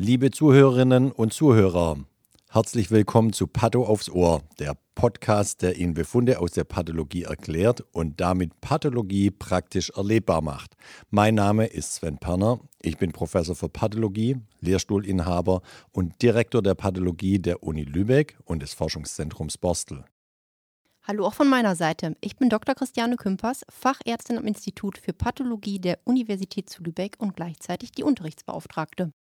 Liebe Zuhörerinnen und Zuhörer, herzlich willkommen zu Patho aufs Ohr, der Podcast, der Ihnen Befunde aus der Pathologie erklärt und damit Pathologie praktisch erlebbar macht. Mein Name ist Sven Perner, ich bin Professor für Pathologie, Lehrstuhlinhaber und Direktor der Pathologie der Uni Lübeck und des Forschungszentrums Borstel. Hallo auch von meiner Seite. Ich bin Dr. Christiane Kümpers, Fachärztin am Institut für Pathologie der Universität zu Lübeck und gleichzeitig die Unterrichtsbeauftragte.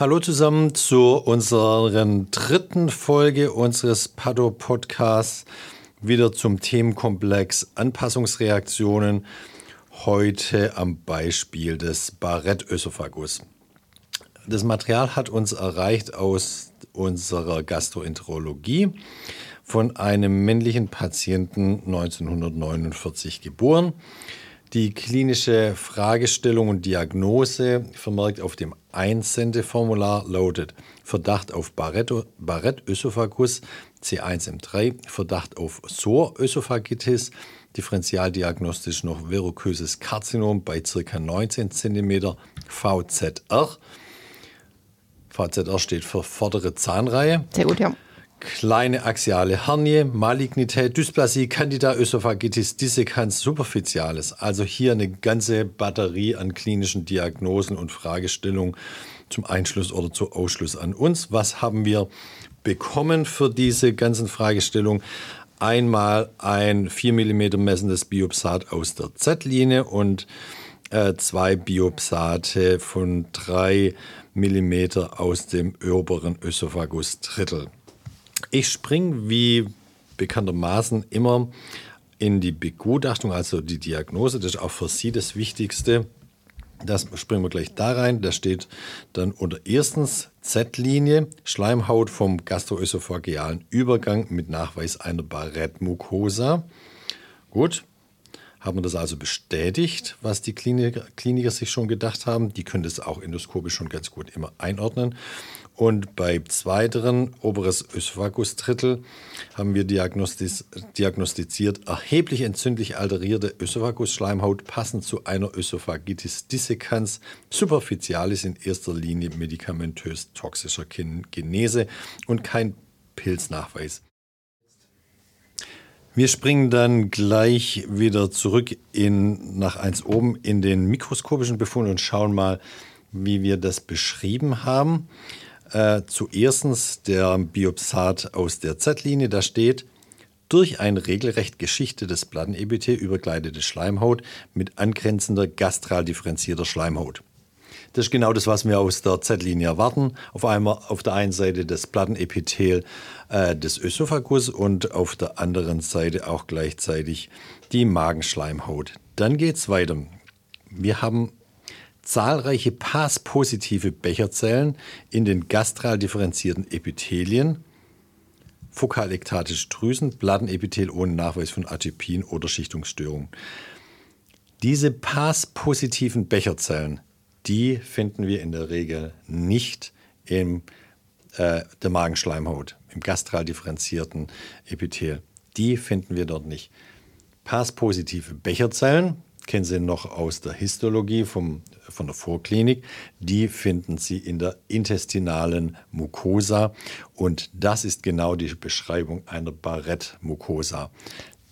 Hallo zusammen zu unserer dritten Folge unseres Pado-Podcasts. Wieder zum Themenkomplex Anpassungsreaktionen. Heute am Beispiel des Barrett-Ösophagus. Das Material hat uns erreicht aus unserer Gastroenterologie von einem männlichen Patienten 1949 geboren. Die klinische Fragestellung und Diagnose vermerkt auf dem Einsendeformular lautet Verdacht auf Barrett-Ösophagus C1M3, Verdacht auf SOR-Ösophagitis, differentialdiagnostisch noch verruköses Karzinom bei ca. 19 cm VZR. VZR steht für vordere Zahnreihe. Sehr gut, ja kleine axiale Hernie, Malignität, Dysplasie, Candida, Ösophagitis, Dissekans superficialis. Also hier eine ganze Batterie an klinischen Diagnosen und Fragestellungen zum Einschluss oder zu Ausschluss an uns. Was haben wir bekommen für diese ganzen Fragestellungen? Einmal ein 4 mm messendes Biopsat aus der Z-Linie und äh, zwei Biopsate von 3 mm aus dem oberen Ösophagus-Drittel. Ich springe wie bekanntermaßen immer in die Begutachtung, also die Diagnose. Das ist auch für Sie das Wichtigste. Das springen wir gleich da rein. Da steht dann unter erstens Z-Linie, Schleimhaut vom gastroösophagealen Übergang mit Nachweis einer Barrett-Mucosa. Gut, haben das also bestätigt, was die Kliniker, Kliniker sich schon gedacht haben. Die können das auch endoskopisch schon ganz gut immer einordnen. Und bei zweiteren, oberes Ösophagus-Drittel, haben wir diagnostiz diagnostiziert erheblich entzündlich alterierte Ösophagus-Schleimhaut passend zu einer Ösophagitis dissecans superficialis in erster Linie medikamentös toxischer Genese und kein Pilznachweis. Wir springen dann gleich wieder zurück in, nach eins oben in den mikroskopischen Befund und schauen mal, wie wir das beschrieben haben. Äh, zuerstens der Biopsat aus der Z-Linie, da steht, durch ein regelrecht geschichtetes Plattenepithel überkleidete Schleimhaut mit angrenzender gastral differenzierter Schleimhaut. Das ist genau das, was wir aus der Z-Linie erwarten. Auf, einmal, auf der einen Seite das Plattenepithel äh, des Ösophagus und auf der anderen Seite auch gleichzeitig die Magenschleimhaut. Dann geht es weiter. Wir haben zahlreiche PAS-positive Becherzellen in den gastral differenzierten Epithelien, fokalektatische Drüsen, Plattenepithel ohne Nachweis von Atypien oder Schichtungsstörungen. Diese PAS-positiven Becherzellen, die finden wir in der Regel nicht in äh, der Magenschleimhaut, im gastral differenzierten Epithel. Die finden wir dort nicht. PAS-positive Becherzellen, kennen Sie noch aus der Histologie vom, von der Vorklinik. Die finden Sie in der intestinalen Mucosa. Und das ist genau die Beschreibung einer Barrett-Mucosa.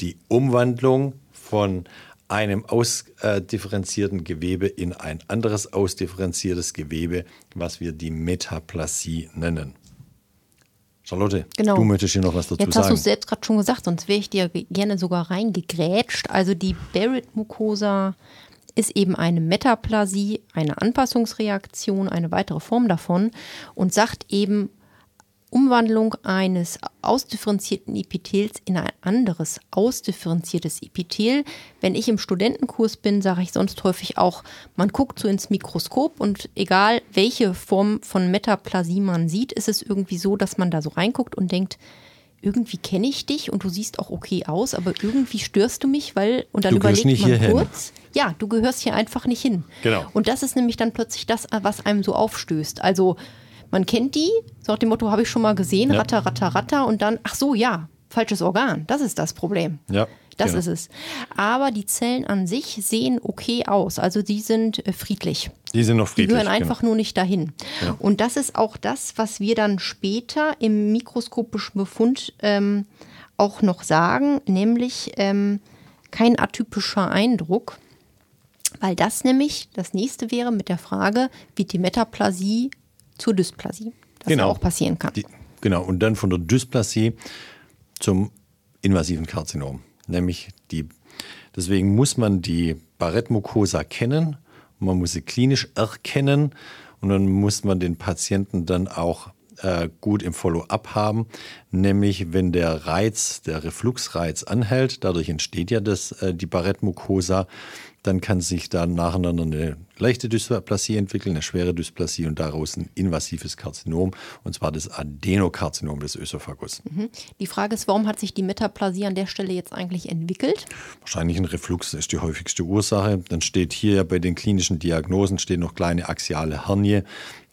Die Umwandlung von einem ausdifferenzierten Gewebe in ein anderes ausdifferenziertes Gewebe, was wir die Metaplasie nennen. Charlotte, genau. du möchtest hier noch was dazu Jetzt sagen. Jetzt hast du es selbst gerade schon gesagt, sonst wäre ich dir gerne sogar reingegrätscht. Also die Barrett-Mucosa ist eben eine Metaplasie, eine Anpassungsreaktion, eine weitere Form davon und sagt eben, Umwandlung eines ausdifferenzierten Epithels in ein anderes ausdifferenziertes Epithel. Wenn ich im Studentenkurs bin, sage ich sonst häufig auch, man guckt so ins Mikroskop und egal welche Form von Metaplasie man sieht, ist es irgendwie so, dass man da so reinguckt und denkt, irgendwie kenne ich dich und du siehst auch okay aus, aber irgendwie störst du mich, weil und dann du überlegt nicht man hierhin. kurz, ja, du gehörst hier einfach nicht hin. Genau. Und das ist nämlich dann plötzlich das, was einem so aufstößt. Also man kennt die, so nach dem Motto, habe ich schon mal gesehen, ja. ratter, ratter, ratter und dann, ach so, ja, falsches Organ, das ist das Problem. Ja. Das Genau. ist es. Aber die Zellen an sich sehen okay aus. Also die sind äh, friedlich. Die sind noch Die friedlich. gehören einfach genau. nur nicht dahin. Und das ist auch das, was wir dann später im mikroskopischen Befund ähm, auch noch sagen, nämlich ähm, kein atypischer Eindruck, weil das nämlich das nächste wäre mit der Frage, wird die Metaplasie zur Dysplasie? Das Genau. auch passieren kann. Die, genau, und dann von der Dysplasie zum invasiven Karzinom. Nämlich die, deswegen muss man die Barrettmucosa kennen, man muss sie klinisch erkennen und dann muss man den Patienten dann auch äh, gut im Follow-up haben, nämlich wenn der Reiz, der Refluxreiz anhält, dadurch entsteht ja das, äh, die Barrettmucosa, dann kann sich dann nacheinander eine leichte Dysplasie entwickeln, eine schwere Dysplasie und daraus ein invasives Karzinom, und zwar das Adenokarzinom des Ösophagus. Die Frage ist, warum hat sich die Metaplasie an der Stelle jetzt eigentlich entwickelt? Wahrscheinlich ein Reflux ist die häufigste Ursache. Dann steht hier ja bei den klinischen Diagnosen stehen noch kleine axiale Hernie.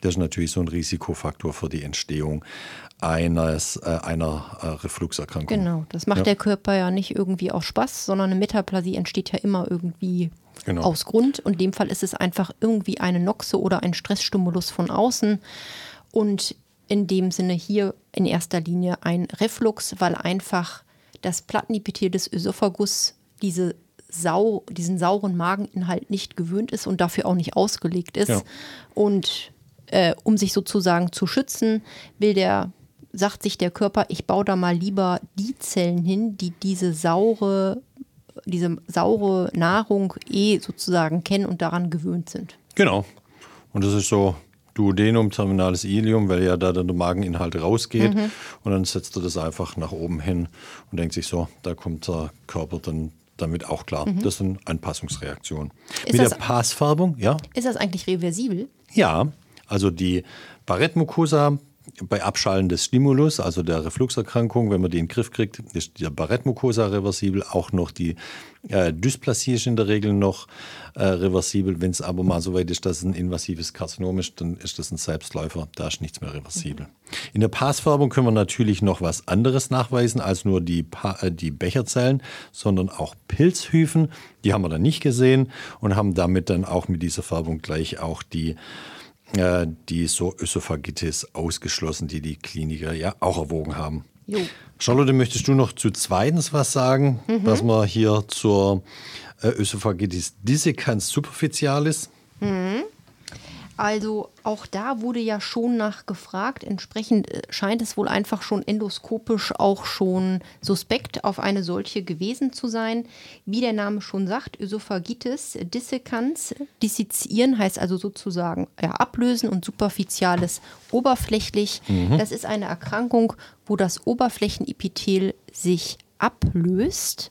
Das ist natürlich so ein Risikofaktor für die Entstehung eines, äh, einer äh, Refluxerkrankung. Genau, das macht Ja. der Körper ja nicht irgendwie aus Spaß, sondern eine Metaplasie entsteht ja immer irgendwie Genau. aus Grund. Und in dem Fall ist es einfach irgendwie eine Noxe oder ein Stressstimulus von außen. Und in dem Sinne hier in erster Linie ein Reflux, weil einfach das Plattenepithel des Ösophagus diese sau, diesen sauren Mageninhalt nicht gewöhnt ist und dafür auch nicht ausgelegt ist. Ja. Und äh, um sich sozusagen zu schützen, will der, sagt sich der Körper, ich baue da mal lieber die Zellen hin, die diese saure, diese saure Nahrung eh sozusagen kennen und daran gewöhnt sind. Genau. Und das ist so Duodenum, terminales Ilium, weil ja da dann der Mageninhalt rausgeht. Und dann setzt er das einfach nach oben hin und denkt sich so, da kommt der Körper dann damit auch klar. Das sind Anpassungsreaktionen. Mit das- der Passfärbung, ja, Ist das eigentlich reversibel? Ja, also die Barrettmucosa bei Abschallen des Stimulus, also der Refluxerkrankung, wenn man die in den Griff kriegt, ist die Barrettmucosa reversibel. Auch noch die äh, Dysplasie ist in der Regel noch äh, reversibel. Wenn es aber mal so weit ist, dass es ein invasives Karzinom ist, dann ist das ein Selbstläufer. Da ist nichts mehr reversibel. In der Passfärbung können wir natürlich noch was anderes nachweisen als nur die, pa äh, die Becherzellen, sondern auch Pilzhyphen. Die haben wir dann nicht gesehen und haben damit dann auch mit dieser Färbung gleich auch die äh, die so Ösophagitis ausgeschlossen, die die Kliniker ja auch erwogen haben. Jo. Charlotte, möchtest du noch zu zweitens was sagen, was wir hier zur äh, Ösophagitis dissecans superficialis? Also auch da wurde ja schon nachgefragt. Entsprechend äh, scheint es wohl einfach schon endoskopisch auch schon suspekt auf eine solche gewesen zu sein. Wie der Name schon sagt, Ösophagitis dissecans. Dissezieren heißt also sozusagen ja, ablösen und superficialis oberflächlich. Das ist eine Erkrankung, wo das Oberflächenepithel sich ablöst.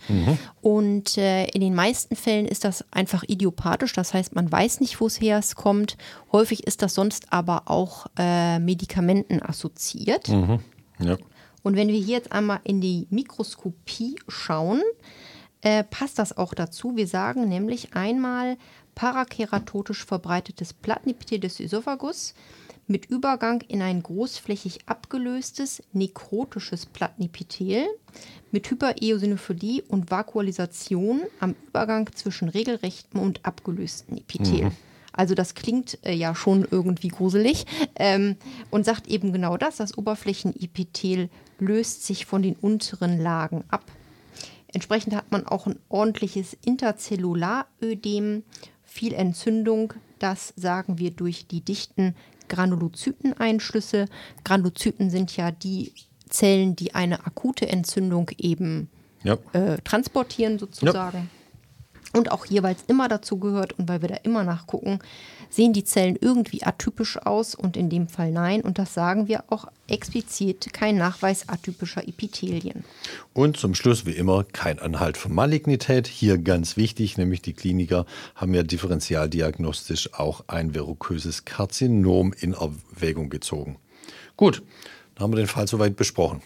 Und äh, in den meisten Fällen ist das einfach idiopathisch. Das heißt, man weiß nicht, wo es kommt. Häufig ist das sonst aber auch äh, Medikamenten assoziiert. Ja. Und wenn wir hier jetzt einmal in die Mikroskopie schauen, äh, passt das auch dazu. Wir sagen nämlich einmal parakeratotisch verbreitetes Plattenepithel des Ösophagus mit Übergang in ein großflächig abgelöstes nekrotisches Plattenepithel mit Hypereosinophilie und Vakualisation am Übergang zwischen regelrechtem und abgelösten Epithel. Also das klingt äh, ja schon irgendwie gruselig ähm, und sagt eben genau das. Das Oberflächenepithel löst sich von den unteren Lagen ab. Entsprechend hat man auch ein ordentliches Interzellularödem, viel Entzündung. Das sagen wir durch die dichten Granulozyteneinschlüsse. Granulozyten sind ja die Zellen, die eine akute Entzündung eben Ja. äh, transportieren sozusagen. Und auch hier, weil es immer dazu gehört und weil wir da immer nachgucken, sehen die Zellen irgendwie atypisch aus und in dem Fall nein. Und das sagen wir auch explizit, kein Nachweis atypischer Epithelien. Und zum Schluss, wie immer, kein Anhalt von Malignität. Hier ganz wichtig, nämlich die Kliniker haben ja differentialdiagnostisch auch ein verruköses Karzinom in Erwägung gezogen. Gut, dann haben wir den Fall soweit besprochen.